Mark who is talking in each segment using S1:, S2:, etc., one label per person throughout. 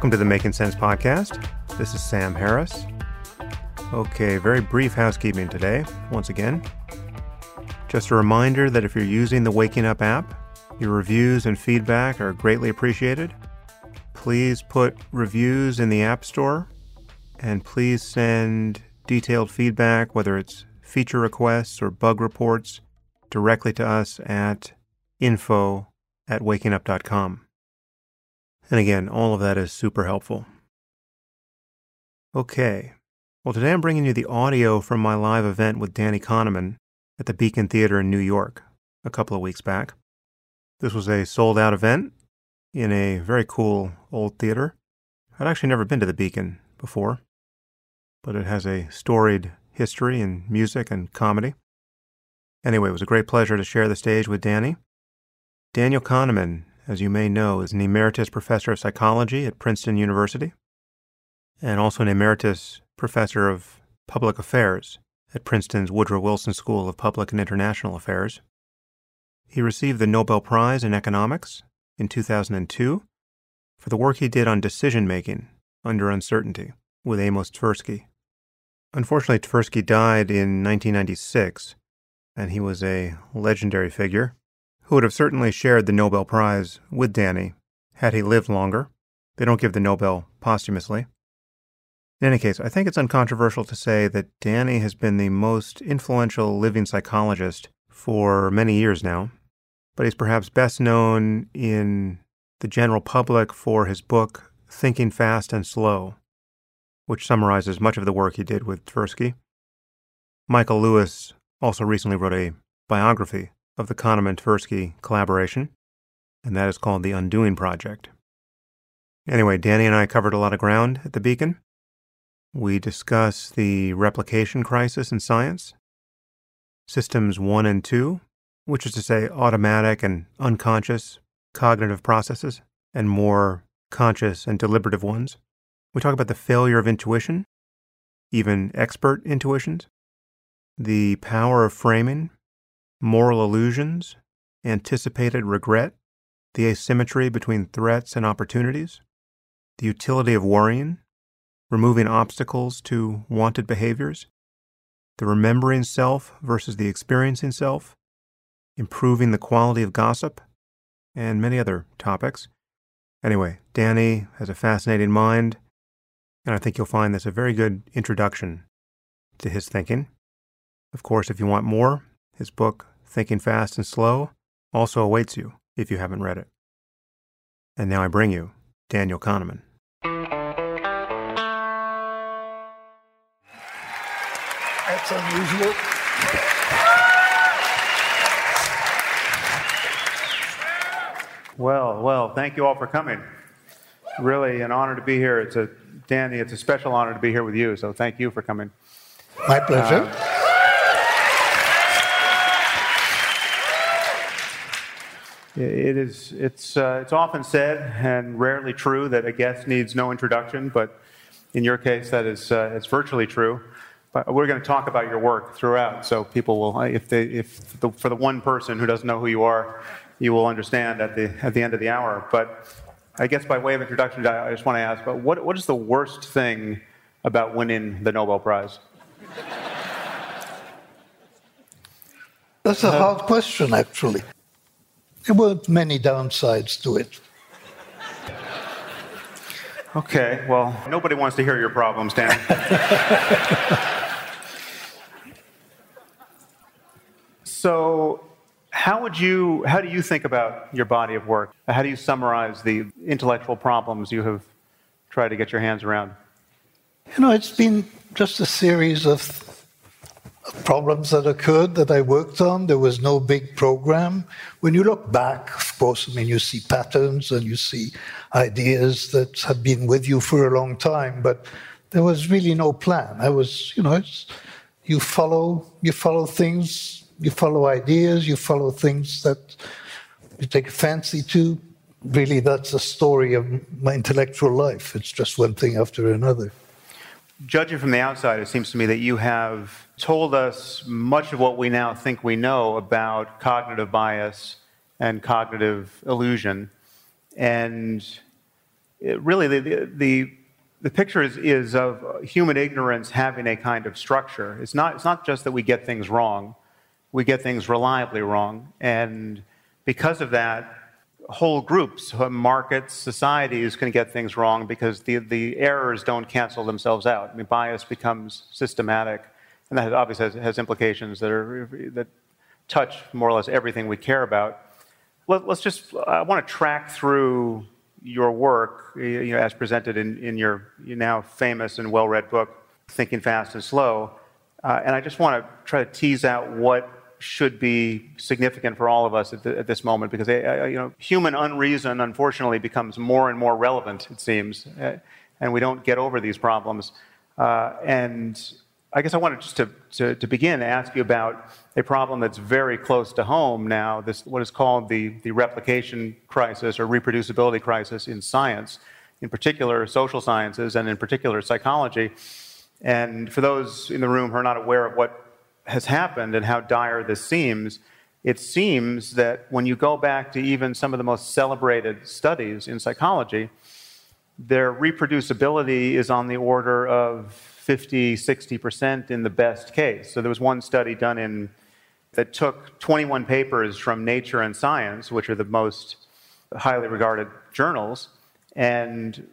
S1: Welcome to the Making Sense podcast. This is Sam Harris. Okay, very brief housekeeping today, once again. Just a reminder that if you're using the Waking Up app, your reviews and feedback are greatly appreciated. Please put reviews in the App Store and please send detailed feedback, whether it's feature requests or bug reports, directly to us at info at wakingup.com. And again, all of that is super helpful. Okay. Well, today I'm bringing you the audio from my live event with Danny Kahneman at the Beacon Theater in New York a couple of weeks back. This was a sold out event in a very cool old theater. I'd actually never been to the Beacon before, but it has a storied history in music and comedy. Anyway, it was a great pleasure to share the stage with Danny. Daniel Kahneman as you may know, is an emeritus professor of psychology at Princeton University and also an emeritus professor of public affairs at Princeton's Woodrow Wilson School of Public and International Affairs. He received the Nobel Prize in Economics in 2002 for the work he did on decision making under uncertainty with Amos Tversky. Unfortunately, Tversky died in 1996, and he was a legendary figure who would have certainly shared the Nobel Prize with Danny had he lived longer. They don't give the Nobel posthumously. In any case, I think it's uncontroversial to say that Danny has been the most influential living psychologist for many years now, but he's perhaps best known in the general public for his book, Thinking Fast and Slow, which summarizes much of the work he did with Tversky. Michael Lewis also recently wrote a biography of the Kahneman Tversky collaboration, and that is called the Undoing Project. Anyway, Danny and I covered a lot of ground at the Beacon. We discuss the replication crisis in science, systems one and two, which is to say automatic and unconscious cognitive processes, and more conscious and deliberative ones. We talk about the failure of intuition, even expert intuitions, the power of framing, moral illusions, anticipated regret, the asymmetry between threats and opportunities, the utility of worrying, removing obstacles to wanted behaviors, the remembering self versus the experiencing self, improving the quality of gossip, and many other topics. Anyway, Danny has a fascinating mind, and I think you'll find this a very good introduction to his thinking. Of course, if you want more, his book, Thinking Fast and Slow, also awaits you if you haven't read it. And now I bring you Daniel Kahneman.
S2: That's unusual.
S3: Well, well, thank you all for coming. Really an honor to be here. It's a Danny, it's a special honor to be here with you, so thank you for coming.
S2: My pleasure.
S3: Uh, It is, it's, uh, it's often said and rarely true that a guest needs no introduction, but in your case, that is uh, it's virtually true. But we're going to talk about your work throughout, so people will, if, they, if the, for the one person who doesn't know who you are, you will understand at the, at the end of the hour. But I guess by way of introduction, I just want to ask, but what, what is the worst thing about winning the Nobel Prize?
S2: That's a hard question, actually. There weren't many downsides to it.
S3: Okay, well, nobody wants to hear your problems, Dan. so, how would you, how do you think about your body of work? How do you summarize the intellectual problems you have tried to get your hands around?
S2: You know, it's been just a series of problems that occurred that I worked on. There was no big program. When you look back, of course, I mean, you see patterns and you see ideas that have been with you for a long time, but there was really no plan. I was, you know, you follow, you follow things, you follow ideas, you follow things that you take a fancy to. Really, that's the story of my intellectual life. It's just one thing after another.
S3: Judging from the outside, it seems to me that you have told us much of what we now think we know about cognitive bias and cognitive illusion. And really the, the, the picture is, is of human ignorance having a kind of structure. It's not, it's not just that we get things wrong, we get things reliably wrong. And because of that, whole groups, markets, societies can get things wrong because the, the errors don't cancel themselves out. I mean, bias becomes systematic, and that obviously has, has implications that, are, that touch more or less everything we care about. Let, us just, I want to track through your work you know, as presented in, in your, now famous and well read book, Thinking Fast and Slow. Uh, and I just want to try to tease out what should be significant for all of us at, the, at this moment because uh, you know, human unreason, unfortunately, becomes more and more relevant, it seems, uh, and we don't get over these problems. Uh, and I guess I wanted just to, to, to, begin to ask you about a problem that's very close to home now, this, what is called the, the replication crisis or reproducibility crisis in science, in particular social sciences and in particular psychology. And for those in the room who are not aware of what has happened and how dire this seems, it seems that when you go back to even some of the most celebrated studies in psychology, their reproducibility is on the order of 50, 60% in the best case. So there was one study done in that took 21 papers from Nature and Science, which are the most highly regarded journals, and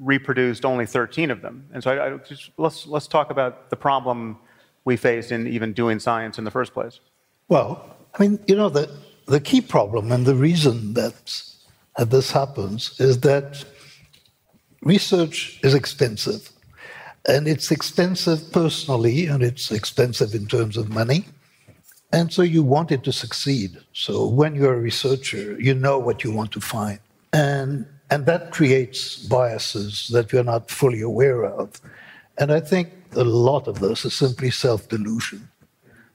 S3: reproduced only 13 of them. And so I, I just, let's, let's talk about the problem we face in even doing science in the first place?
S2: Well, I mean, you know, the, the key problem and the reason that this happens is that research is expensive. And it's expensive personally, and it's expensive in terms of money. And so you want it to succeed. So when you're a researcher, you know what you want to find. And, and that creates biases that you're not fully aware of. And I think a lot of this is simply self delusion.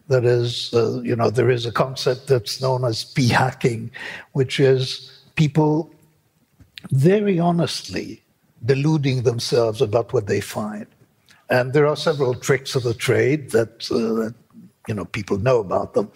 S2: That is, uh, you know, there is a concept that's known as p hacking, which is people very honestly deluding themselves about what they find. And there are several tricks of the trade that, uh, that you know people know about them.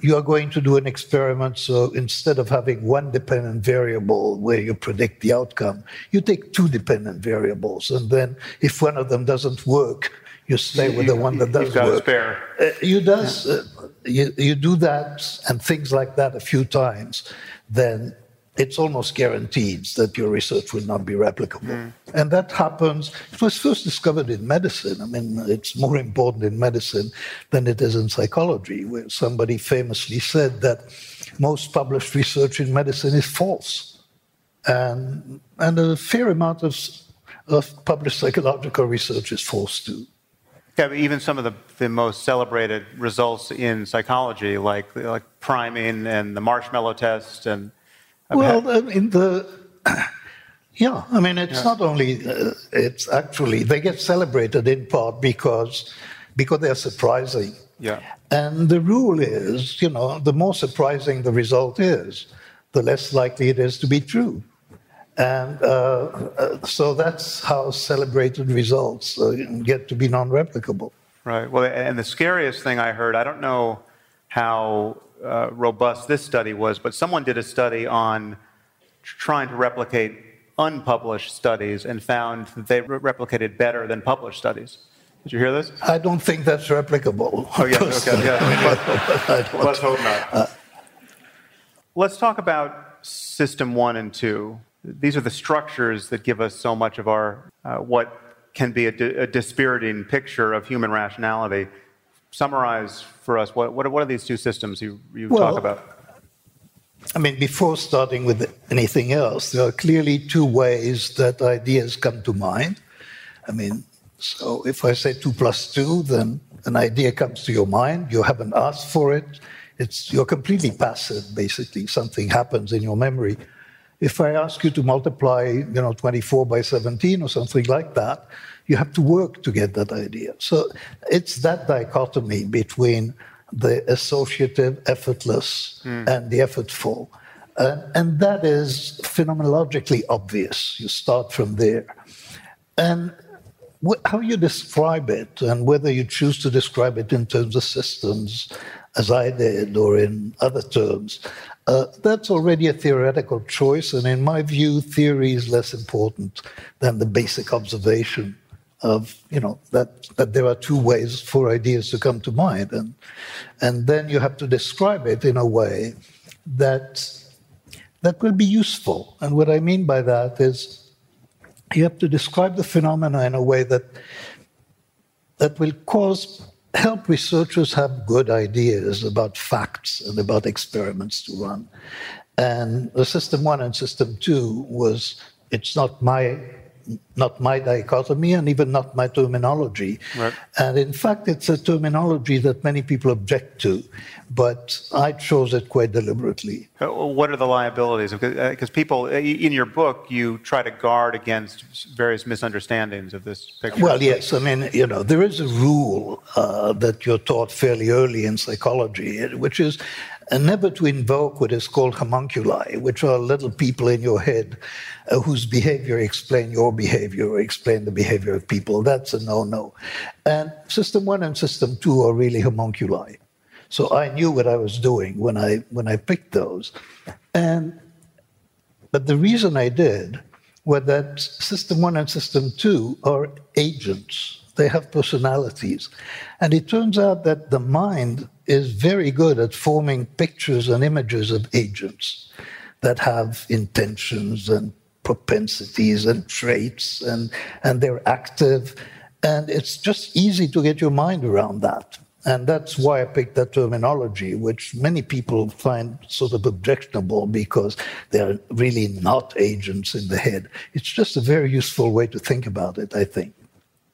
S2: You are going to do an experiment so instead of having one dependent variable where you predict the outcome you take two dependent variables. And then if one of them doesn't work you stay with the one that does work.
S3: spare.
S2: Uh, you does uh, you, you do that and things like that a few times then it's almost guaranteed that your research will not be replicable. Mm. And that happens, it was first discovered in medicine. I mean, it's more important in medicine than it is in psychology, where somebody famously said that most published research in medicine is false. And, and a fair amount of, of published psychological research is false too.
S3: Yeah, even some of the, the most celebrated results in psychology, like like priming and the marshmallow test, and
S2: well, I mean the. Yeah, I mean it's yeah. not only uh, it's actually they get celebrated in part because because they're surprising.
S3: Yeah.
S2: And the rule is, you know, the more surprising the result is, the less likely it is to be true. And uh, uh, so that's how celebrated results uh, get to be non replicable.
S3: Right. Well, and the scariest thing I heard, I don't know how uh, robust this study was, but someone did a study on trying to replicate unpublished studies and found that they re- replicated better than published studies. Did you hear this?
S2: I don't think that's replicable.
S3: Oh, yes, okay, yeah. Let's hope not. Uh, Let's talk about system one and two. These are the structures that give us so much of our, uh, what can be a, di- a dispiriting picture of human rationality summarize for us what, what, are, what are these two systems you, you well, talk about?
S2: I mean, before starting with anything else, there are clearly two ways that ideas come to mind. I mean, so if I say two plus two, then an idea comes to your mind. You haven't asked for it. It's you're completely passive, basically. Something happens in your memory. If I ask you to multiply, you know, 24 by 17 or something like that, you have to work to get that idea. So it's that dichotomy between the associative, effortless, mm. and the effortful. Uh, and that is phenomenologically obvious. You start from there. And wh- how you describe it, and whether you choose to describe it in terms of systems, as I did, or in other terms, uh, that's already a theoretical choice. And in my view, theory is less important than the basic observation of you know that that there are two ways for ideas to come to mind and and then you have to describe it in a way that that will be useful and what i mean by that is you have to describe the phenomena in a way that that will cause help researchers have good ideas about facts and about experiments to run. And the system one and system two was it's not my not my dichotomy and even not my terminology. Right. And in fact, it's a terminology that many people object to, but I chose it quite deliberately.
S3: Uh, what are the liabilities? Because uh, people, uh, in your book, you try to guard against various misunderstandings of this picture.
S2: Well, yes. I mean, you know, there is a rule uh, that you're taught fairly early in psychology, which is and never to invoke what is called homunculi, which are little people in your head uh, whose behavior explain your behavior or explain the behavior of people. That's a no-no. And system one and system two are really homunculi. So I knew what I was doing when I when I picked those. And but the reason I did was that system one and system two are agents. They have personalities. And it turns out that the mind is very good at forming pictures and images of agents that have intentions and propensities and traits and, and they're active. And it's just easy to get your mind around that. And that's why I picked that terminology, which many people find sort of objectionable because they're really not agents in the head. It's just a very useful way to think about it, I think.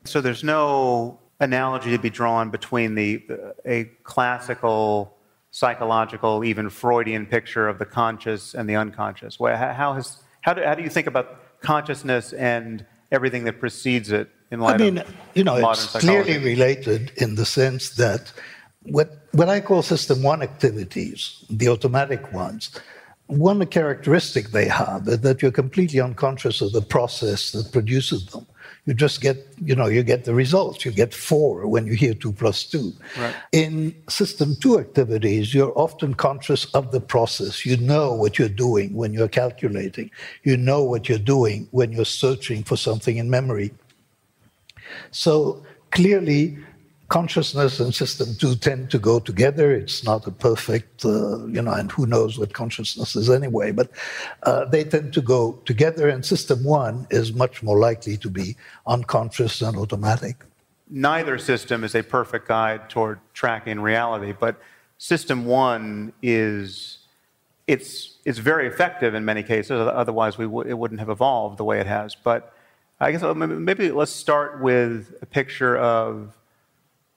S3: So there's no analogy to be drawn between the a classical psychological, even Freudian picture of the conscious and the unconscious. How, has, how, do, how do you think about consciousness and everything that precedes it in light
S2: I mean,
S3: of
S2: you know,
S3: modern
S2: it's
S3: psychology?
S2: clearly related in the sense that what, what I call system one activities, the automatic ones, one characteristic they have is that you're completely unconscious of the process that produces them you just get, you know, you get the results. You get four when you hear two plus two. Right. In system two activities, you're often conscious of the process. You know what you're doing when you're calculating. You know what you're doing when you're searching for something in memory. So clearly, consciousness and system two tend to go together. It's not a perfect, uh, you know, and who knows what consciousness is anyway, but uh, they tend to go together, and system one is much more likely to be unconscious and automatic.
S3: Neither system is a perfect guide toward tracking reality, but system one is. It's, it's very effective in many cases, otherwise, we w- it wouldn't have evolved the way it has. But I guess uh, maybe let's start with a picture of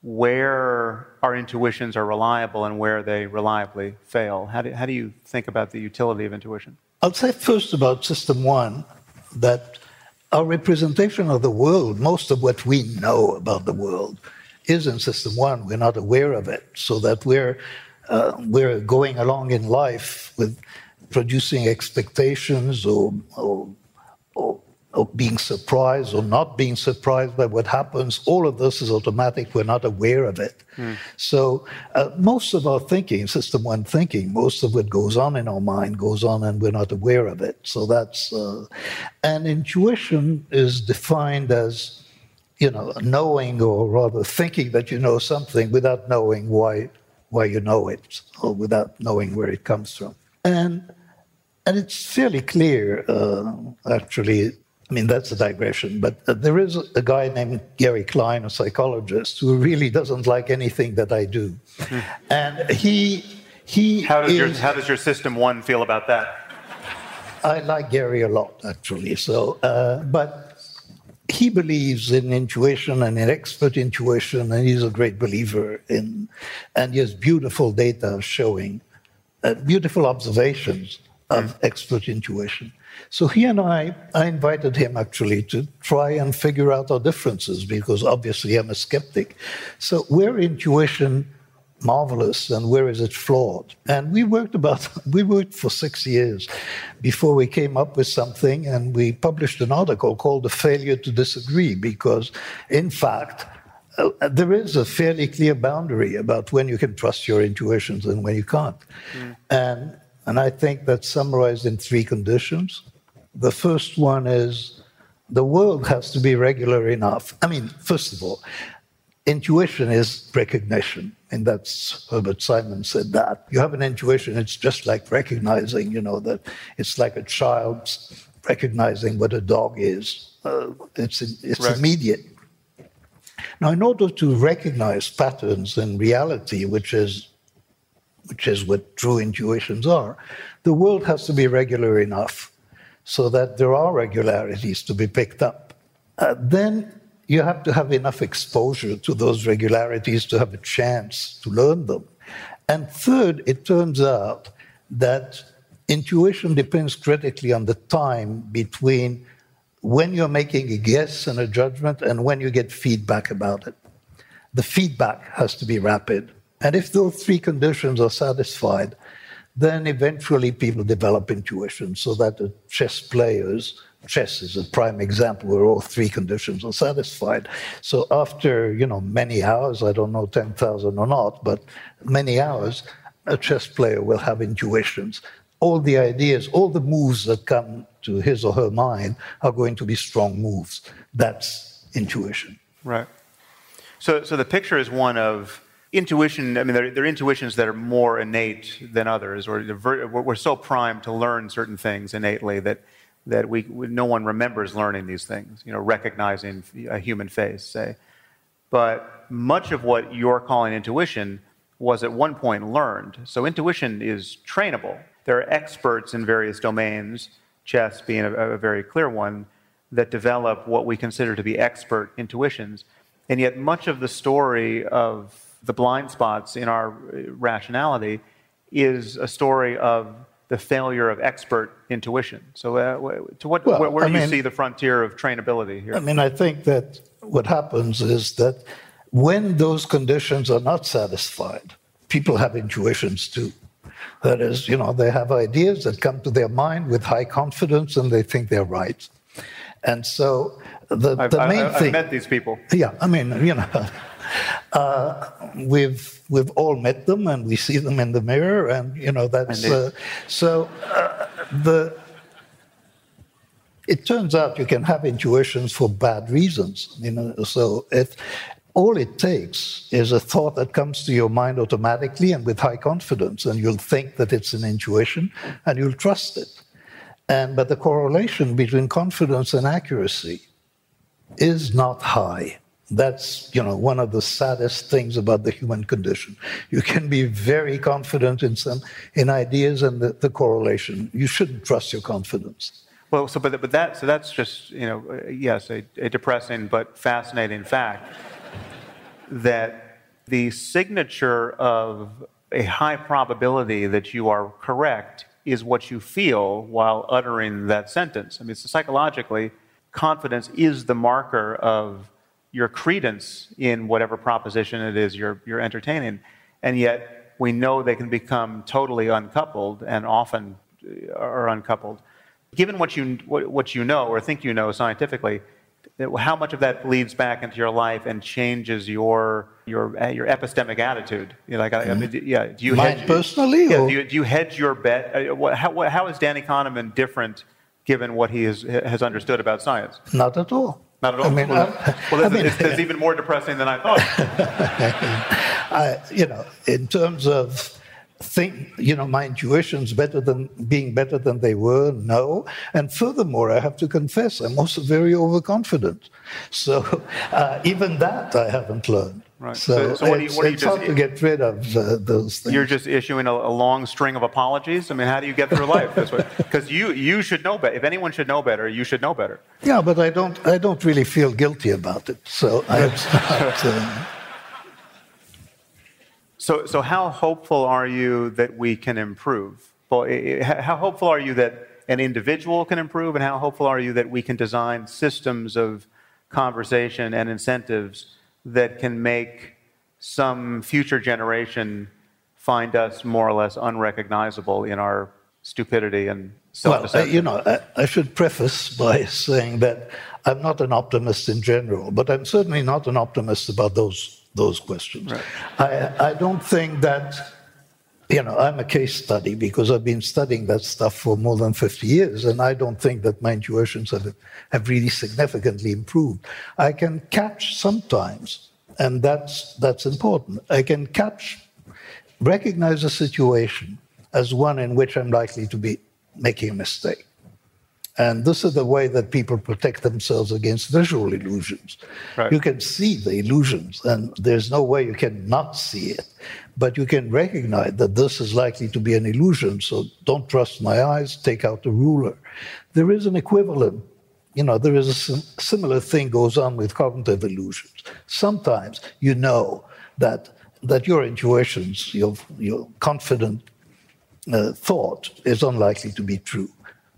S3: where our intuitions are reliable and where they reliably fail. How do, how do you think about the utility of intuition?
S2: I'll say first about System One that our representation of the world, most of what we know about the world, is in System One. We're not aware of it, so that we're uh, we're going along in life with producing expectations or, or, or of being surprised or not being surprised by what happens, all of this is automatic. We're not aware of it. Mm. So, uh, most of our thinking, system one thinking, most of what goes on in our mind goes on and we're not aware of it. So, that's, uh, and intuition is defined as, you know, knowing or rather thinking that you know something without knowing why, why you know it or without knowing where it comes from. And and it's fairly clear, uh, actually, I mean, that's a digression, but uh, there is a guy named Gary Klein, a psychologist, who really doesn't like anything that I do. Mm. And he, he
S3: how does, is, your, how does your system one feel about that?
S2: I like Gary a lot, actually. So, uh, but he believes in intuition and in expert intuition, and he's a great believer in, and he has beautiful data showing, uh, beautiful observations of mm. expert intuition. So he and I, I invited him actually to try and figure out our differences because obviously I'm a skeptic. So where intuition marvelous and where is it flawed? And we worked about we worked for six years before we came up with something, and we published an article called "The Failure to Disagree" because, in fact, uh, there is a fairly clear boundary about when you can trust your intuitions and when you can't. Mm. And, and I think that's summarized in three conditions. The first one is the world has to be regular enough. I mean, first of all, intuition is recognition. And that's Herbert Simon said that. You have an intuition, it's just like recognizing, you know, that it's like a child recognizing what a dog is. Uh, it's it's right. immediate. Now, in order to recognize patterns in reality, which is which is what true intuitions are, the world has to be regular enough so that there are regularities to be picked up. Uh, then you have to have enough exposure to those regularities to have a chance to learn them. And third, it turns out that intuition depends critically on the time between when you're making a guess and a judgment and when you get feedback about it. The feedback has to be rapid. And if those three conditions are satisfied, then eventually people develop intuition so that the chess players chess is a prime example where all three conditions are satisfied. So after, you know, many hours, I don't know 10,000 or not, but many hours, a chess player will have intuitions. All the ideas, all the moves that come to his or her mind are going to be strong moves. That's intuition.
S3: Right. So, so the picture is one of intuition. I mean, there, there are intuitions that are more innate than others, or we're so primed to learn certain things innately that that we, no one remembers learning these things, you know, recognizing a human face, say. But much of what you're calling intuition was at one point learned. So intuition is trainable. There are experts in various domains, chess being a, a very clear one, that develop what we consider to be expert intuitions. And yet, much of the story of the blind spots in our rationality is a story of the failure of expert intuition. So, uh, to what, well, where, do you see the frontier of trainability here?
S2: I mean, I think that what happens is that when those conditions are not satisfied, people have intuitions too. That is, you know, they have ideas that come to their mind with high confidence and they think they're right. And so the,
S3: I've,
S2: the main
S3: I've,
S2: thing.
S3: I've met these people.
S2: Yeah, I mean, you know. Uh, we've we've all met them, and we see them in the mirror, and you know that's uh, so. Uh, the it turns out you can have intuitions for bad reasons, you know. So it all it takes is a thought that comes to your mind automatically and with high confidence, and you'll think that it's an intuition, and you'll trust it. And but the correlation between confidence and accuracy is not high. That's you know one of the saddest things about the human condition. You can be very confident in some in ideas and the, the correlation. You shouldn't trust your confidence.
S3: Well, so but but that so that's just you know yes a, a depressing but fascinating fact that the signature of a high probability that you are correct is what you feel while uttering that sentence. I mean, so psychologically, confidence is the marker of your credence in whatever proposition it is you're, you're entertaining. And yet, we know they can become totally uncoupled and often uh, are uncoupled. Given what you, what, what you know or think you know scientifically, how much of that bleeds back into your life and changes your your uh, your epistemic attitude? You know, like, I mean, mm-hmm. yeah,
S2: do you Mine hedge, personally?
S3: Yeah, do you, do you, hedge your bet? Uh, how, how is Danny Kahneman different given what he has, has understood about science?
S2: Not at all.
S3: Not at all. I mean, well, well I mean, it's, it's, even more depressing than I thought.
S2: I, you know, in terms of think, you know, my intuition's better than being better than they were. No, and furthermore, I have to confess, I'm also very overconfident. So uh, even that I haven't learned. Right. So, so, so what do you, what it's, hard to get rid of uh, those things.
S3: You're just issuing a, a, long string of apologies. I mean, how do you get through life? Because you you should know better. If anyone should know better, you should know better.
S2: Yeah, but I don't I don't really feel guilty about it. So I. uh,
S3: so, so how hopeful are you that we can improve? How hopeful are you that an individual can improve, and how hopeful are you that we can design systems of conversation and incentives that can make some future generation find us more or less unrecognizable in our stupidity and
S2: Well, uh, you know, I, I should preface by saying that I'm not an optimist in general, but I'm certainly not an optimist about those those questions. Right. I, I don't think that, you know, I'm a case study because I've been studying that stuff for more than 50 years, and I don't think that my intuitions have, have really significantly improved. I can catch sometimes, and that's, that's important. I can catch, recognize a situation as one in which I'm likely to be making a mistake. And this is the way that people protect themselves against visual illusions. Right. You can see the illusions, and there's no way you can not see it. But you can recognize that this is likely to be an illusion, so don't trust my eyes, take out the ruler. There is an equivalent. You know, there is a sim- similar thing goes on with cognitive illusions. Sometimes you know that that your intuitions, your, your confident uh, thought is unlikely to be true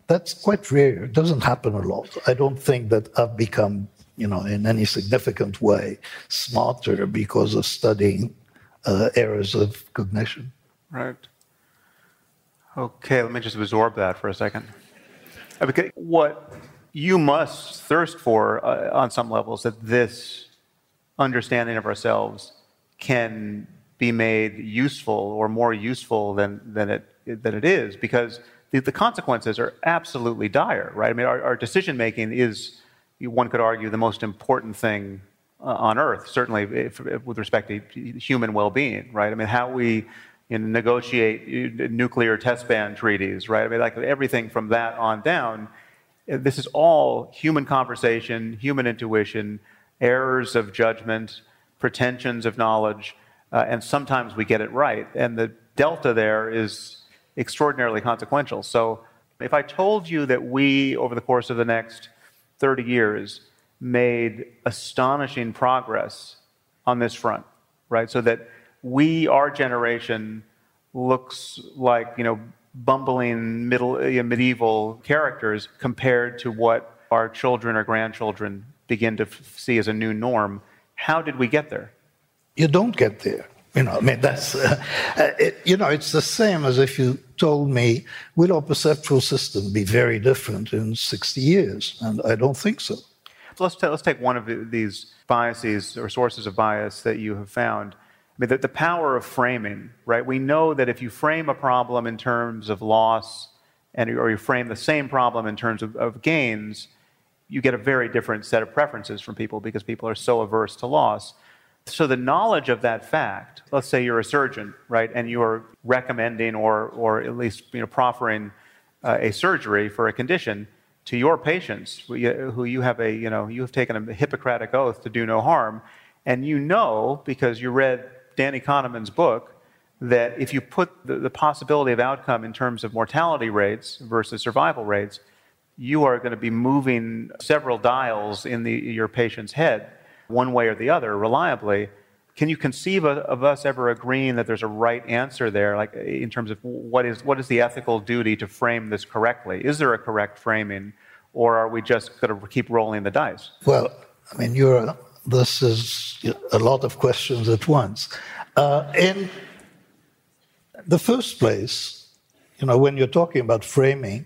S2: that's quite rare. It doesn't happen a lot. I don't think that I've become, you know, in any significant way smarter because of studying uh, errors of cognition.
S3: Right. Okay, let me just absorb that for a second. Okay, what you must thirst for uh, on some levels that this understanding of ourselves can be made useful or more useful than, than, it, than it is because the, the consequences are absolutely dire, right? I mean, our, our decision making is, one could argue, the most important thing uh, on earth, certainly if, if, with respect to human well being, right? I mean, how we you know, negotiate uh, nuclear test ban treaties, right? I mean, like everything from that on down. Uh, this is all human conversation, human intuition, errors of judgment, pretensions of knowledge, uh, and sometimes we get it right. And the delta there is extraordinarily consequential. So if I told you that we, over the course of the next 30 years, made astonishing progress on this front, right? So that we, our generation, looks like, you know, bumbling middle, uh, medieval characters compared to what our children or grandchildren begin to f- see as a new norm. How did we get there?
S2: You don't get there. You know, I mean, that's, uh, uh, it, you know, it's the same as if you told me, will our perceptual system be very different in 60 years? And I don't think so.
S3: so let's, t- let's take one of these biases or sources of bias that you have found. I mean, the, the power of framing, right? We know that if you frame a problem in terms of loss, and, or you frame the same problem in terms of, of gains, you get a very different set of preferences from people because people are so averse to loss. So the knowledge of that fact, let's say you're a surgeon, right, and you're recommending or, or at least you know, proffering uh, a surgery for a condition to your patients who you have a, you know, you have taken a Hippocratic oath to do no harm, and you know because you read Danny Kahneman's book that if you put the, the possibility of outcome in terms of mortality rates versus survival rates, you are going to be moving several dials in the, your patient's head one way or the other reliably. Can you conceive of, us ever agreeing that there's a right answer there, like in terms of what is, what is the ethical duty to frame this correctly? Is there a correct framing, or are we just going to keep rolling the dice?
S2: Well, I mean, you're, this is a lot of questions at once. Uh, in the first place, you know, when you're talking about framing,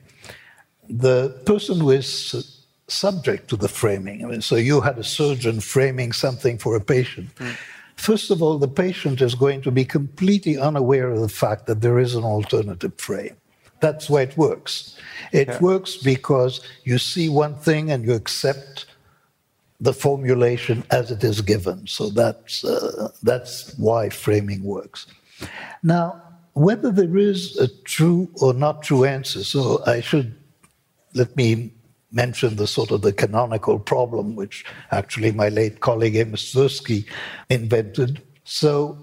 S2: the person who is subject to the framing. I mean, so you had a surgeon framing something for a patient. Mm. First of all, the patient is going to be completely unaware of the fact that there is an alternative frame. That's why it works. It yeah. works because you see one thing and you accept the formulation as it is given. So that's, uh, that's why framing works. Now, whether there is a true or not true answer, so I should let me mentioned the sort of the canonical problem, which actually my late colleague Amos Tversky invented. So,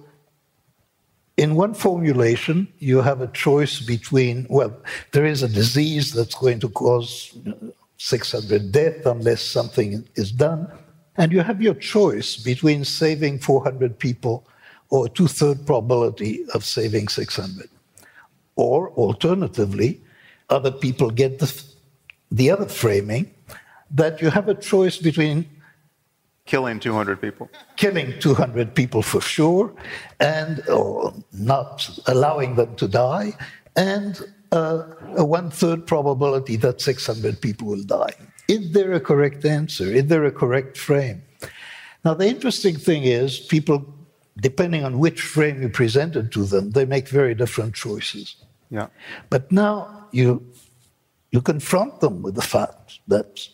S2: in one formulation, you have a choice between, well, there is a disease that's going to cause 600 deaths unless something is done. And you have your choice between saving 400 people or a two third probability of saving 600. Or alternatively, other people get the the other framing that you have a choice between
S3: killing 200 people
S2: killing 200 people for sure and or not allowing them to die and uh, a one third probability that 600 people will die. Is there a correct answer? Is there a correct frame? Now, the interesting thing is, people, depending on which frame you presented to them, they make very different choices.
S3: Yeah.
S2: But now you, you confront them with the fact that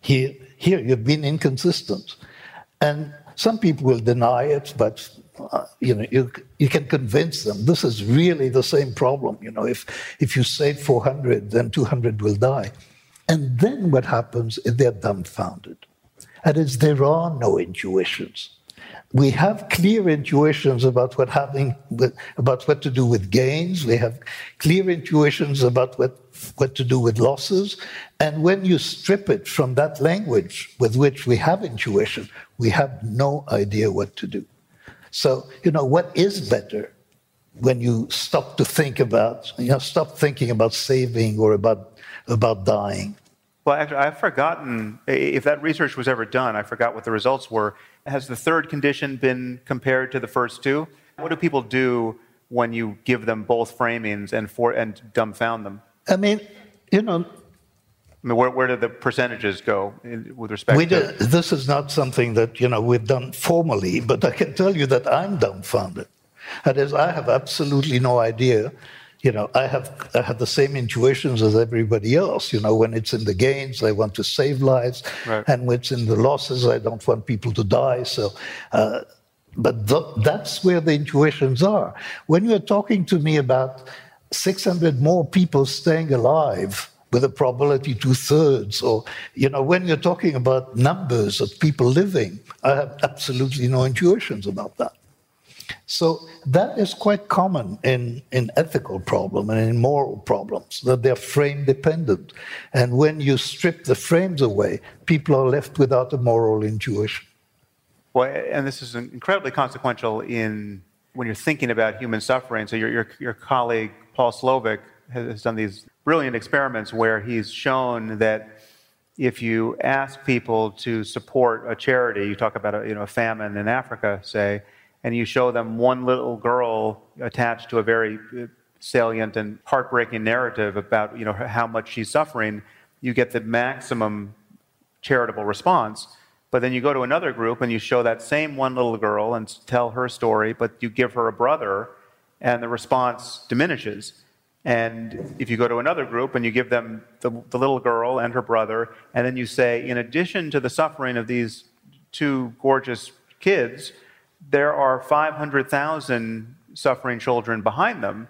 S2: here, here you've been inconsistent. And some people will deny it, but uh, you know, you, you can convince them this is really the same problem. You know, if, if you save 400, then 200 will die. And then what happens is they're dumbfounded. And it's there are no intuitions. We have clear intuitions about what having about what to do with gains. We have clear intuitions about what, what to do with losses. And when you strip it from that language with which we have intuition, we have no idea what to do. So, you know, what is better when you stop to think about, you know, stop thinking about saving or about, about dying?
S3: Well, actually, I've forgotten if that research was ever done. I forgot what the results were. Has the third condition been compared to the first two? What do people do when you give them both framings and for and dumbfound them?
S2: I mean, you know,
S3: I mean, where, where do the percentages go in, with respect
S2: we
S3: to?
S2: Do, this is not something that you know we've done formally, but I can tell you that I'm dumbfounded. That is, I have absolutely no idea. You know, I have I have the same intuitions as everybody else. You know, when it's in the gains, I want to save lives, right. and when it's in the losses, I don't want people to die. So. Uh, but th- that's where the intuitions are. When you're talking to me about 600 more people staying alive, with a probability two thirds, or, you know, when you're talking about numbers of people living, I have absolutely no intuitions about that. So that is quite common in, in ethical problems and in moral problems, that they're frame dependent. And when you strip the frames away, people are left without a moral intuition.
S3: Well, and this is incredibly consequential in when you're thinking about human suffering. So your, your, your colleague, Paul Slovic, has done these brilliant experiments where he's shown that if you ask people to support a charity, you talk about a, you know, a famine in Africa, say, and you show them one little girl attached to a very uh, salient and heartbreaking narrative about you know, how much she's suffering, you get the maximum charitable response. But then you go to another group and you show that same one little girl and tell her story, but you give her a brother, and the response diminishes. And if you go to another group and you give them the, the, little girl and her brother, and then you say, in addition to the suffering of these two gorgeous kids, there are 500,000 suffering children behind them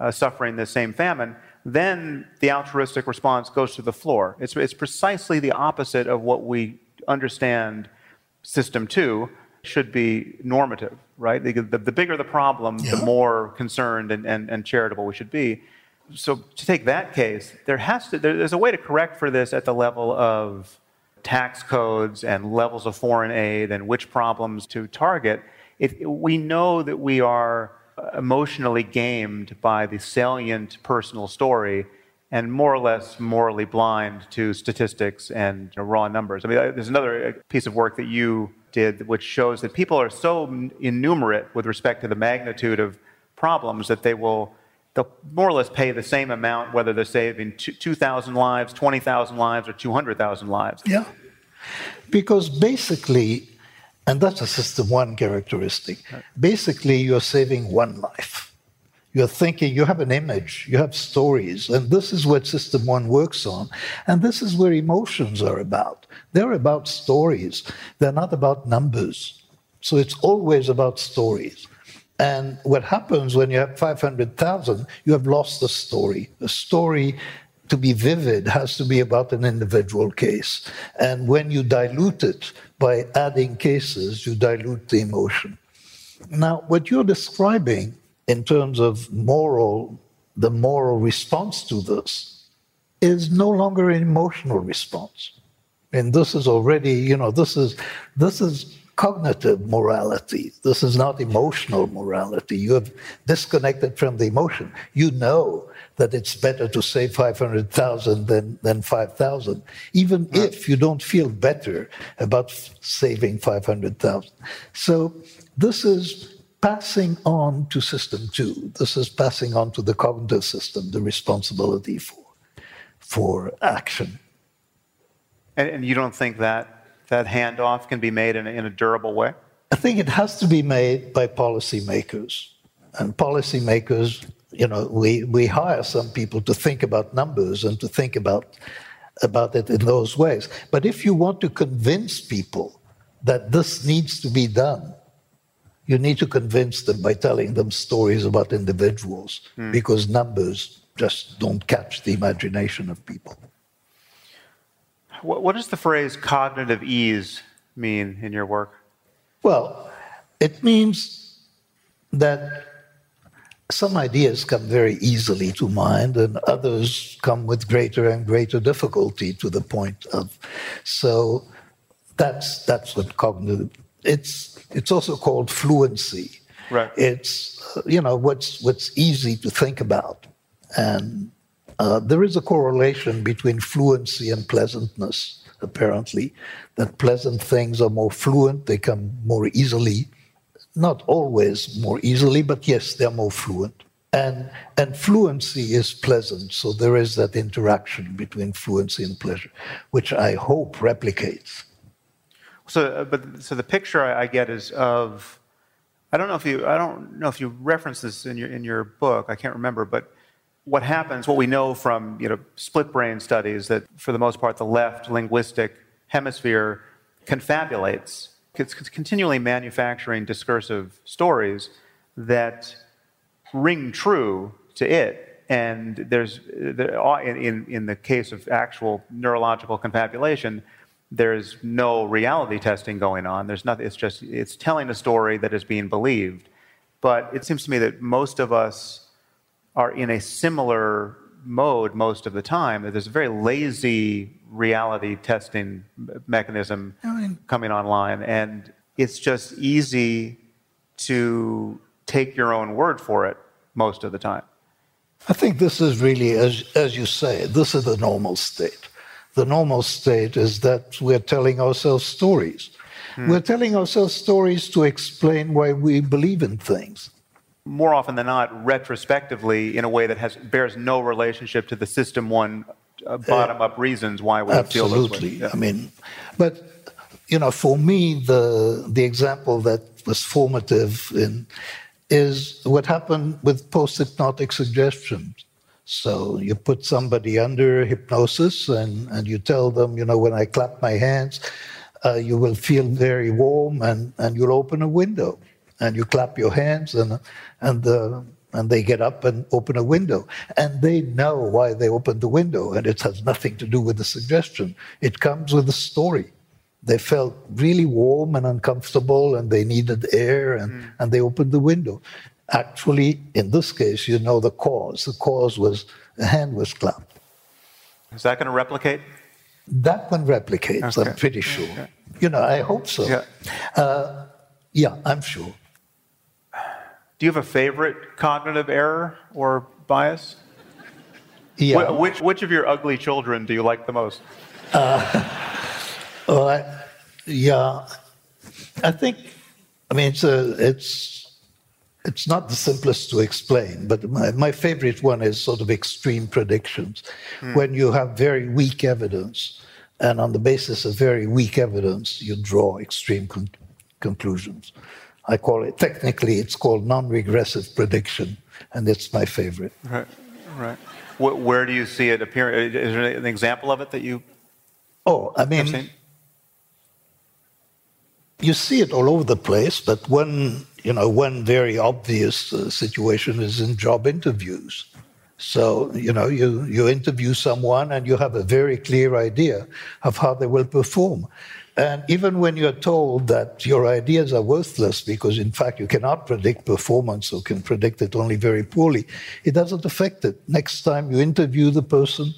S3: uh, suffering the same famine, then the altruistic response goes to the floor. It's, it's precisely the opposite of what we understand system two should be normative, right? The, the, the bigger the problem, yeah. the more concerned and, and, and charitable we should be. So to take that case, there has to there's a way to correct for this at the level of tax codes and levels of foreign aid and which problems to target. It, we know that we are emotionally gamed by the salient personal story and more or less morally blind to statistics and raw numbers. I mean, there's another uh, piece of work that you did which shows that people are so innumerate with respect to the magnitude of problems that they will they'll more or less pay the same amount whether they're saving 2,000 lives, 20,000 lives, or 200,000 lives.
S2: Yeah. Because basically, and that's a system one characteristic, basically you're saving one life. You're thinking, you have an image, you have stories, and this is what System One works on. And this is where emotions are about. They're about stories, they're not about numbers. So it's always about stories. And what happens when you have 500,000, you have lost the story. The story to be vivid has to be about an individual case. And when you dilute it by adding cases, you dilute the emotion. Now, what you're describing in terms of moral, the moral response to this is no longer an emotional response. And this is already, you know, this is this is cognitive morality. This is not emotional morality. You have disconnected from the emotion. You know that it's better to save 500,000 than, than 5,000, even right. if you don't feel better about saving 500,000. So this is passing on to system two. This is passing on to the cognitive system the responsibility for, for action.
S3: And, and you don't think that that handoff can be made in a, in a durable way?
S2: I think it has to be made by policymakers. And policymakers, you know, we, we hire some people to think about numbers and to think about, about it in those ways. But if you want to convince people that this needs to be done, you need to convince them by telling them stories about individuals mm. because numbers just don't catch the imagination of people.
S3: What, what does the phrase cognitive ease mean in your work?
S2: Well, it means that some ideas come very easily to mind and others come with greater and greater difficulty to the point of so that's that's what cognitive it's it's also called fluency.
S3: Right.
S2: It's you know what's what's easy to think about, and uh, there is a correlation between fluency and pleasantness. Apparently, that pleasant things are more fluent; they come more easily. Not always more easily, but yes, they're more fluent. And and fluency is pleasant, so there is that interaction between fluency and pleasure, which I hope replicates
S3: so, uh, but so the picture I, I get is of I don't know if you I don't know if you reference this in your in your book. I can't remember, but what happens, what we know from you know split brain studies, that for the most part the left linguistic hemisphere confabulates. It's continually manufacturing discursive stories that ring true to it. And there's in in the case of actual neurological confabulation, there's no reality testing going on. There's nothing. It's just it's telling a story that is being believed. But it seems to me that most of us are in a similar mode most of the time. That there's a very lazy reality testing mechanism coming online, and it's just easy to take your own word for it most of the time.
S2: I think this is really, as, as you say, this is the normal state the normal state is that we're telling ourselves stories. Hmm. We're telling ourselves stories to explain why we believe in things.
S3: More often than not, retrospectively, in a way that has bears no relationship to the system one uh, bottom up uh, reasons why we
S2: feel
S3: this
S2: way. Yeah. I mean, but you know, for me, the the example that was formative in is what happened with post hypnotic suggestions. So you put somebody under hypnosis and, and you tell them, you know, when I clap my hands, uh, you will feel very warm and, and you'll open a window. And you clap your hands and, and, the, and they get up and open a window. And they know why they opened the window. And it has nothing to do with the suggestion, it comes with the story. They felt really warm and uncomfortable and they needed air and, mm. and they opened the window. Actually, in this case, you know the cause. The cause was a hand was clapped.
S3: Is that going to replicate?
S2: That one replicates, okay. I'm pretty sure. Okay. You know, I hope so.
S3: Yeah.
S2: Uh, yeah, I'm sure.
S3: Do you have a favorite cognitive error or bias?
S2: Yeah.
S3: Wh- which, which of your ugly children do you like the most?
S2: Uh, well, I, yeah, I think, I mean, it's, a, it's it's not the simplest to explain, but my, my favorite one is sort of extreme predictions, mm. when you have very weak evidence, and on the basis of very weak evidence, you draw extreme con- conclusions. I call it, technically, it's called non regressive prediction, and it's my favorite.
S3: Right, right. Where do you see it appearing? Is there an example of it that you?
S2: Oh, I mean, you see it all over the place, but one you know, one very obvious uh, situation is in job interviews. So, you know, you, you interview someone and you have a very clear idea of how they will perform. And even when you're told that your ideas are worthless because, in fact, you cannot predict performance or can predict it only very poorly, it doesn't affect it. Next time you interview the person,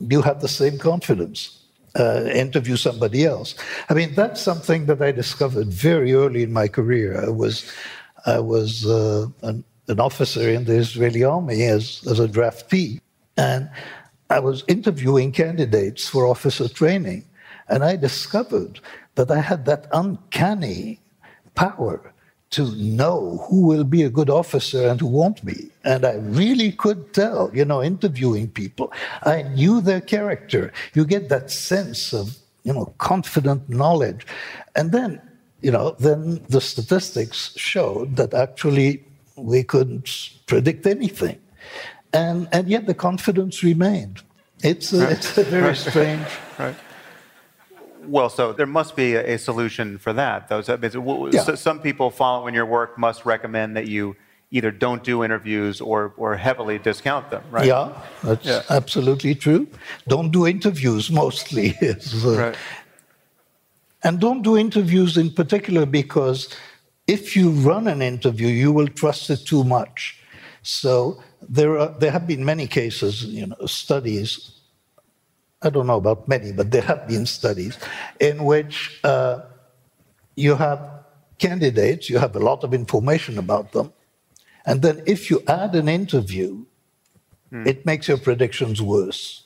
S2: you have the same confidence uh, interview somebody else. I mean, that's something that I discovered very early in my career. I was, I was uh, an, an, officer in the Israeli army as, as a draftee, and I was interviewing candidates for officer training, and I discovered that I had that uncanny power to know who will be a good officer and who won't be. And I really could tell, you know, interviewing people, I knew their character. You get that sense of, you know, confident knowledge. And then, you know, then the statistics showed that actually we couldn't predict anything. And, and yet the confidence remained. It's a, right. it's a very strange.
S3: Right. Well, so there must be a, solution for that. Though. Those yeah. some people following your work must recommend that you either don't do interviews or, or heavily discount them, right?
S2: Yeah, that's yeah. absolutely true. Don't do interviews mostly. uh, right. And don't do interviews in particular because if you run an interview, you will trust it too much. So there, are, there have been many cases, you know, studies I don't know about many, but there have been studies in which uh, you have candidates, you have a lot of information about them, and then if you add an interview, mm. it makes your predictions worse.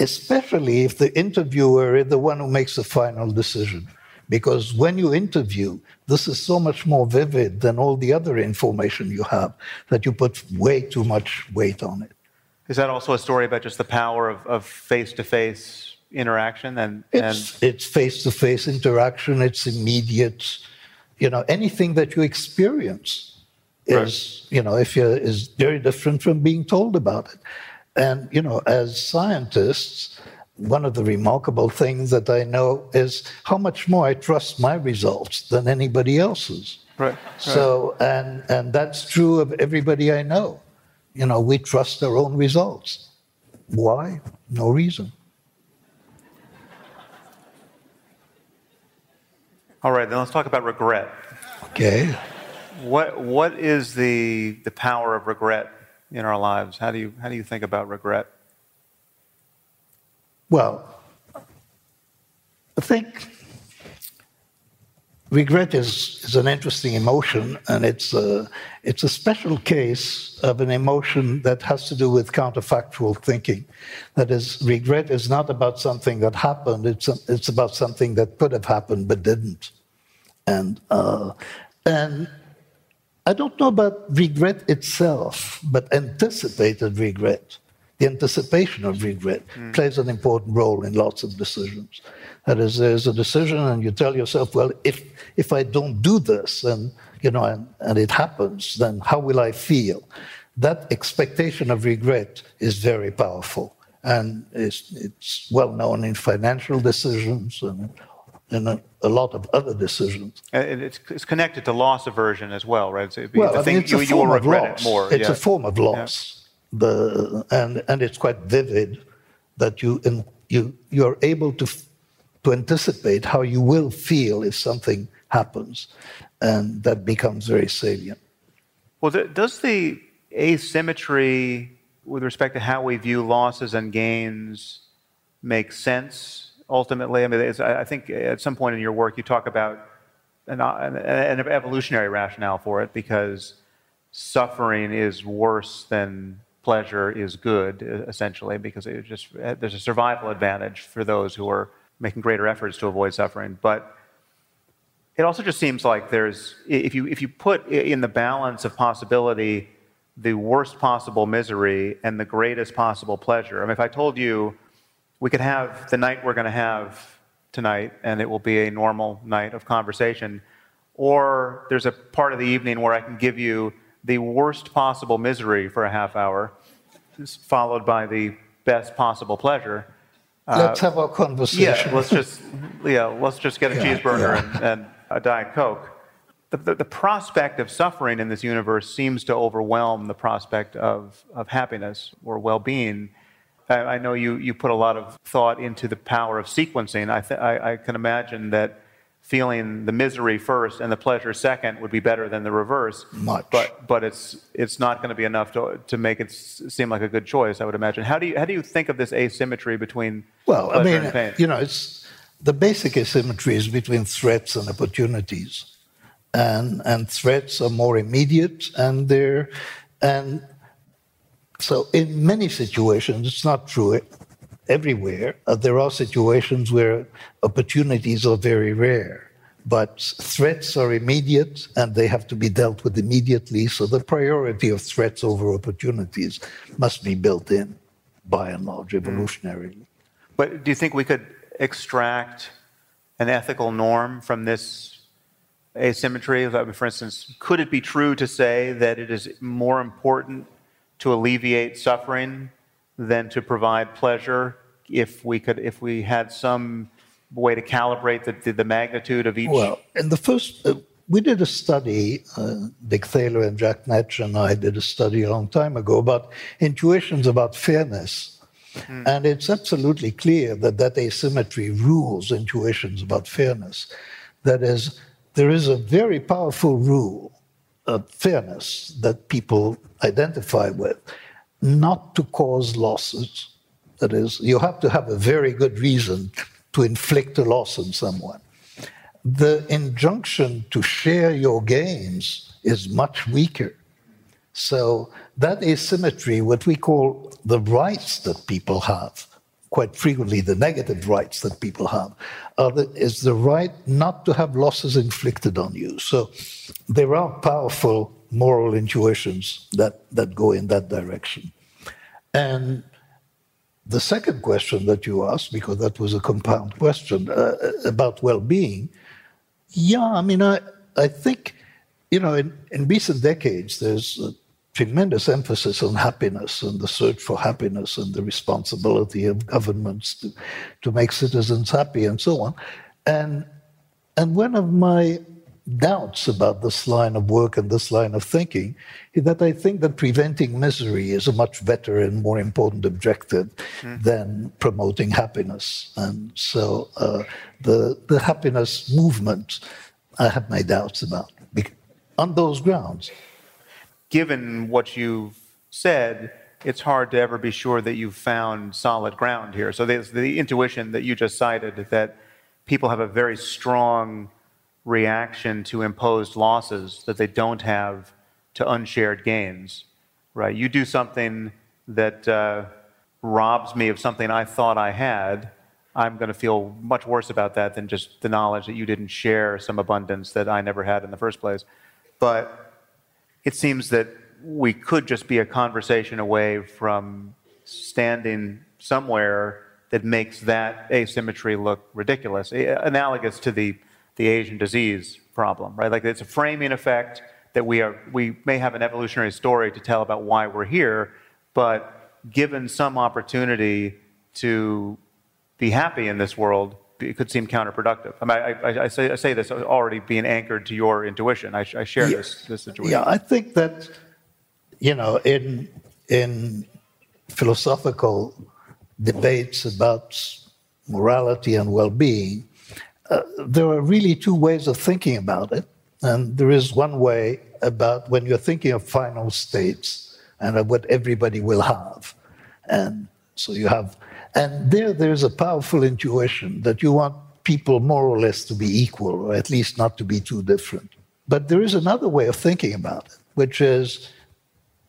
S2: Especially if the interviewer is the one who makes the final decision. Because when you interview, this is so much more vivid than all the other information you have that you put way too much weight on it.
S3: Is that also a story about just the power of face to face interaction? And,
S2: it's, it's face-to-face interaction. It's immediate. You know, anything that you experience is, right. you know, if you is very different from being told about it. And you know, as scientists, one of the remarkable things that I know is how much more I trust my results than anybody else's.
S3: Right. right.
S2: So, and and that's true of everybody I know you know, we trust our own results. Why? No reason.
S3: All right, then let's talk about regret.
S2: Okay.
S3: What what is the the power of regret in our lives? How do you how do you think about regret?
S2: Well, I think regret is, is an interesting emotion, and it's a, it's a special case of an emotion that has to do with counterfactual thinking. That is, regret is not about something that happened, it's, it's about something that could have happened but didn't. And, uh, and I don't know about regret itself, but anticipated regret the anticipation of regret mm. plays an important role in lots of decisions. That is, there's a decision, and you tell yourself, well, if, if I don't do this, and, you know, and, and it happens, then how will I feel? That expectation of regret is very powerful. And it's, it's well known in financial decisions and and a, a, lot of other decisions.
S3: And it's, it's, connected to loss aversion as well, right?
S2: So well, I mean, it's you, a form of loss. More, it's yeah. a form of loss. The and and it's quite vivid that you in, you you're able to to anticipate how you will feel if something happens, and that becomes very salient.
S3: Well, does the asymmetry with respect to how we view losses and gains make sense ultimately? I mean, I think at some point in your work you talk about an, an evolutionary rationale for it because suffering is worse than pleasure is good, essentially, because it just eh, there's a survival advantage for those who are making greater efforts to avoid suffering. But it also just seems like there's if you if you put in the balance of possibility the worst possible misery and the greatest possible pleasure. I mean, if I told you we could have the night we're going to have tonight, and it will be a normal night of conversation, or there's a part of the evening where I can give you the worst possible misery for a half hour, followed by the best possible pleasure.
S2: Let's uh, have a conversation.
S3: Yeah, let's just yeah, let's just get a yeah, cheeseburger yeah. And, and, a diet coke. The, the, the, prospect of suffering in this universe seems to overwhelm the prospect of, of happiness or well-being. I, I know you, you put a lot of thought into the power of sequencing. I, th- I, I can imagine that feeling the misery first and the pleasure second would be better than the reverse.
S2: Much.
S3: But but it's it's not going to be enough to to make it seem like a good choice. I would imagine. How do you how do you think of this asymmetry between
S2: well,
S3: I
S2: mean, uh, you know, it's the basic asymmetry is between threats and opportunities, and and threats are more immediate and they're and so in many situations it's not true everywhere. Uh, there are situations where opportunities are very rare. But threats are immediate and they have to be dealt with immediately. So the priority of threats over opportunities must be built in by and large evolutionarily.
S3: But do you think we could extract an ethical norm from this asymmetry? For instance, could it be true to say that it is more important to alleviate suffering than to provide pleasure if we could if we had some way to calibrate the, the magnitude of each?
S2: Well in the first uh, we did a study uh, Dick Thaler and Jack Knetsch and i did a study a long time ago about intuitions about fairness. Mm. and it's absolutely clear that that asymmetry rules intuitions about fairness. That is there is a very powerful rule of fairness that people identify with not to cause losses that is, you have to have a very good reason to inflict a loss on someone. The injunction to share your gains is much weaker. So, that asymmetry, what we call the rights that people have, quite frequently the negative rights that people have, the, is the right not to have losses inflicted on you. So, there are powerful moral intuitions that, that go in that direction. And the second question that you asked, because that was a compound question uh, about well being, yeah, I mean, I, I think, you know, in, in recent decades, there's a tremendous emphasis on happiness and the search for happiness and the responsibility of governments to, to make citizens happy and so on. And, and one of my doubts about this line of work and this line of thinking is that I think that preventing misery is a much better and more important objective mm. than promoting happiness. And so uh, the, the happiness movement, I have my doubts about on those grounds.
S3: Given what you've said, it's hard to ever be sure that you've found solid ground here. So there's the intuition that you just cited that people have a very strong reaction to imposed losses that they don't have to unshared gains, right? You do something that uh, robs me of something I thought I had, I'm going to feel much worse about that than just the knowledge that you didn't share some abundance that I never had in the first place. But it seems that we could just be a conversation away from standing somewhere that makes that asymmetry look ridiculous, analogous to the the Asian disease problem, right? Like it's a framing effect that we are we may have an evolutionary story to tell about why we're here, but given some opportunity to be happy in this world, it could seem counterproductive. I, mean, I, I, I say, I say this already being anchored to your intuition. I, share
S2: yeah,
S3: this, this situation.
S2: Yeah, I think that, you know, in, in philosophical debates about morality and well being, uh, there are really two ways of thinking about it. And there is one way about when you're thinking of final states and of what everybody will have. And so you have, and there, there's a powerful intuition that you want people more or less to be equal, or at least not to be too different. But there is another way of thinking about it, which is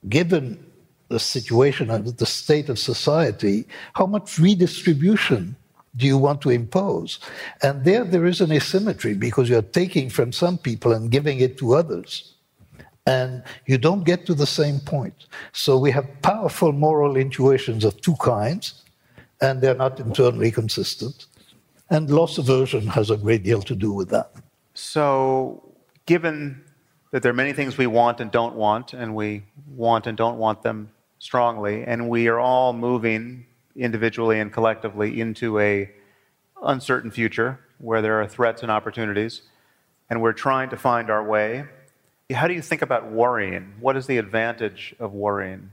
S2: given the situation and the state of society, how much redistribution do you want to impose? And there, there is an asymmetry because you're taking from some people and giving it to others. And you don't get to the same point. So we have powerful moral intuitions of two kinds, and they're not internally consistent. And loss aversion has a great deal to do with that.
S3: So, given that there are many things we want and don't want, and we want and don't want them strongly, and we are all moving individually and collectively into a uncertain future where there are threats and opportunities and we're trying to find our way. How do you think about worrying? What is the advantage of worrying?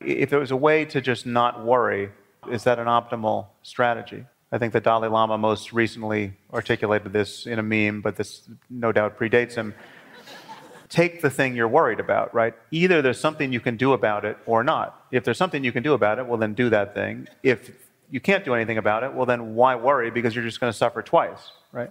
S3: If there was a way to just not worry is that an optimal strategy? I think the Dalai Lama most recently articulated this in a meme but this no doubt predates him take the thing you're worried about, right? Either there's something you can do about it or not. If there's something you can do about it, well, then do that thing. If you can't do anything about it, well, then why worry? Because you're just going to suffer twice, right?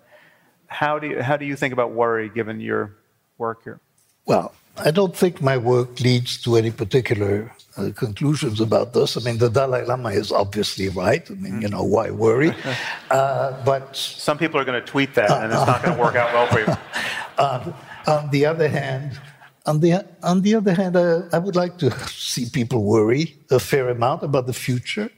S3: How do you, how do you think about worry given your work here?
S2: Well, I don't think my work leads to any particular uh, conclusions about this. I mean, the Dalai Lama is obviously right. I mean, you know, why worry? Uh, but
S3: some people are going to tweet that, and it's not going to work out well for you.
S2: Uh, on the other hand, on the on the other hand, uh, I would like to see people worry a fair amount about the future,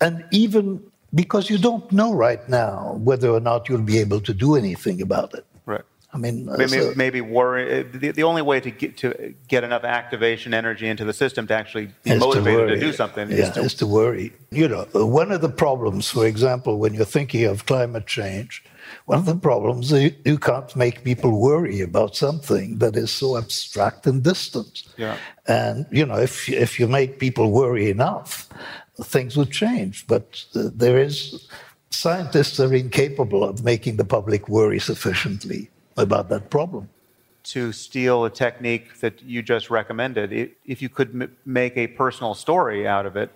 S2: and even because you don't know right now whether or not you'll be able to do anything about it.
S3: Right.
S2: I mean,
S3: maybe, so, maybe worry. Uh, the, the, only way to get to get enough activation energy into the system to actually be motivated to, to, do something
S2: yeah,
S3: is, to,
S2: is to worry. You know, one of the problems, for example, when you're thinking of climate change, one of the problems is you can't make people worry about something that is so abstract and distant.
S3: Yeah.
S2: And you know, if if you make people worry enough, things would change. But uh, there is scientists are incapable of making the public worry sufficiently about that problem.
S3: To steal a technique that you just recommended, if you could m- make a personal story out of it,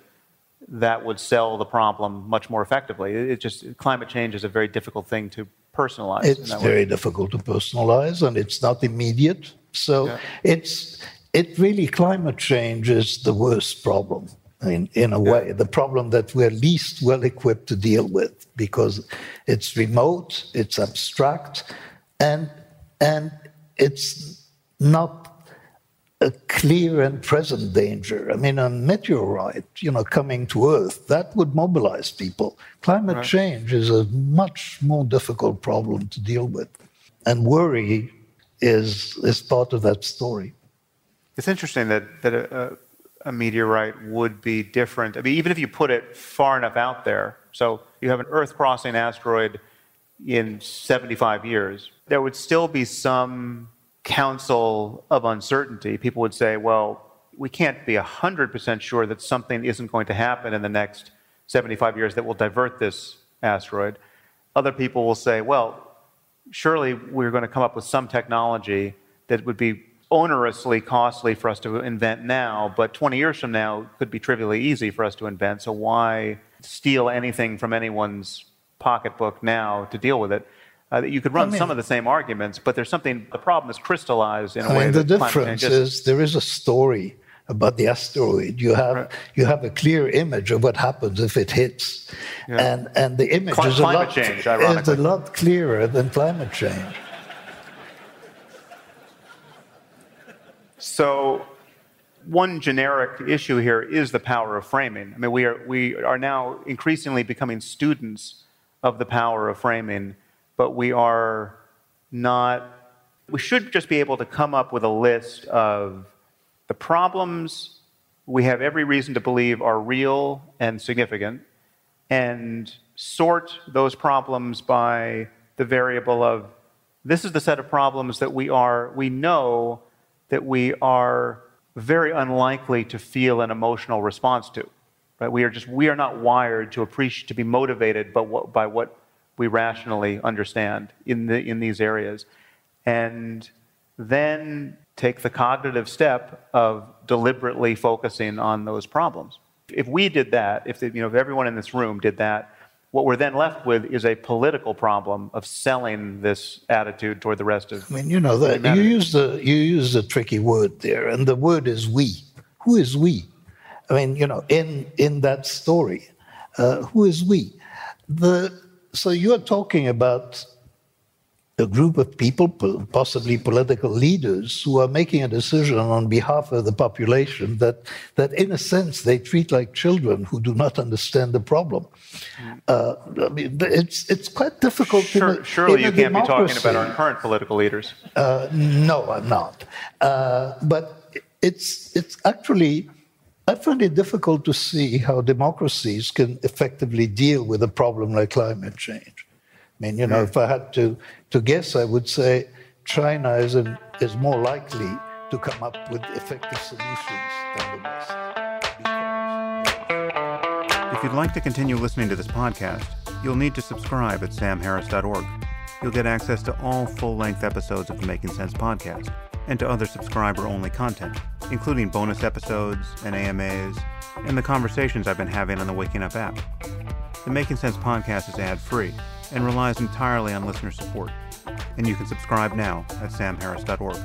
S3: that would sell the problem much more effectively. It just climate change is a very difficult thing to personalize.
S2: It's very way. difficult to personalize, and it's not immediate. So yeah. it's it really climate change is the worst problem. I mean, in a yeah. way, the problem that we're least well equipped to deal with because it's remote, it's abstract, and and it's not a clear and present danger. I mean, a meteorite, you know, coming to Earth, that would mobilize people. Climate right. change is a much more difficult problem to deal with. And worry is, is part of that story.
S3: It's interesting that, that a, a meteorite would be different. I mean, even if you put it far enough out there, so you have an Earth crossing asteroid in 75 years, there would still be some council of uncertainty. People would say, well, we can't be 100% sure that something isn't going to happen in the next 75 years that will divert this asteroid. Other people will say, well, surely we're going to come up with some technology that would be onerously costly for us to invent now, but 20 years from now could be trivially easy for us to invent. So why steal anything from anyone's pocketbook now to deal with it? Uh, you could run I mean, some of the same arguments, but there's something, the problem is crystallized in a I way.
S2: Mean, the difference is there is a story about the asteroid. You have right. you have a clear image of what happens if it hits, yeah. and and the image
S3: is,
S2: a lot,
S3: change,
S2: is a lot clearer than climate change.
S3: So, one generic issue here is the power of framing. I mean, we are we are now increasingly becoming students of the power of framing but we are not, we should just be able to come up with a list of the problems we have every reason to believe are real and significant and sort those problems by the variable of this is the set of problems that we are we know that we are very unlikely to feel an emotional response to right? We are just we are not wired to appreciate to be motivated by what, by what we rationally understand in, the, in these areas. And then take the cognitive step of deliberately focusing on those problems. If we did that, if, the, you know, if everyone in this room did that, what we're then left with is a political problem of selling this attitude toward the rest of.
S2: I mean, you know that you use the you use a tricky word there, and the word is "we." Who is we? I mean, you know, in in that story, uh, who is we? The so you're talking about a group of people, possibly political leaders, who are making a decision on behalf of the population that, that in a sense, they treat like children who do not understand the problem. Uh, I mean, it's, it's quite difficult.
S3: Sure,
S2: a,
S3: surely you can't democracy. be talking about our current political leaders.
S2: Uh, no, I'm not. Uh, but it's, it's actually I find it difficult to see how democracies can effectively deal with a problem like climate change. I mean, you know, if I had to, to guess, I would say China is, an, is more likely to come up with effective solutions than the West.
S1: If you'd like to continue listening to this podcast, you'll need to subscribe at samharris.org. You'll get access to all full length episodes of the Making Sense podcast and to other subscriber only content, including bonus episodes and AMAs and the conversations I've been having on the Waking Up app. The Making Sense podcast is ad free and relies entirely on listener support, and you can subscribe now at samharris.org.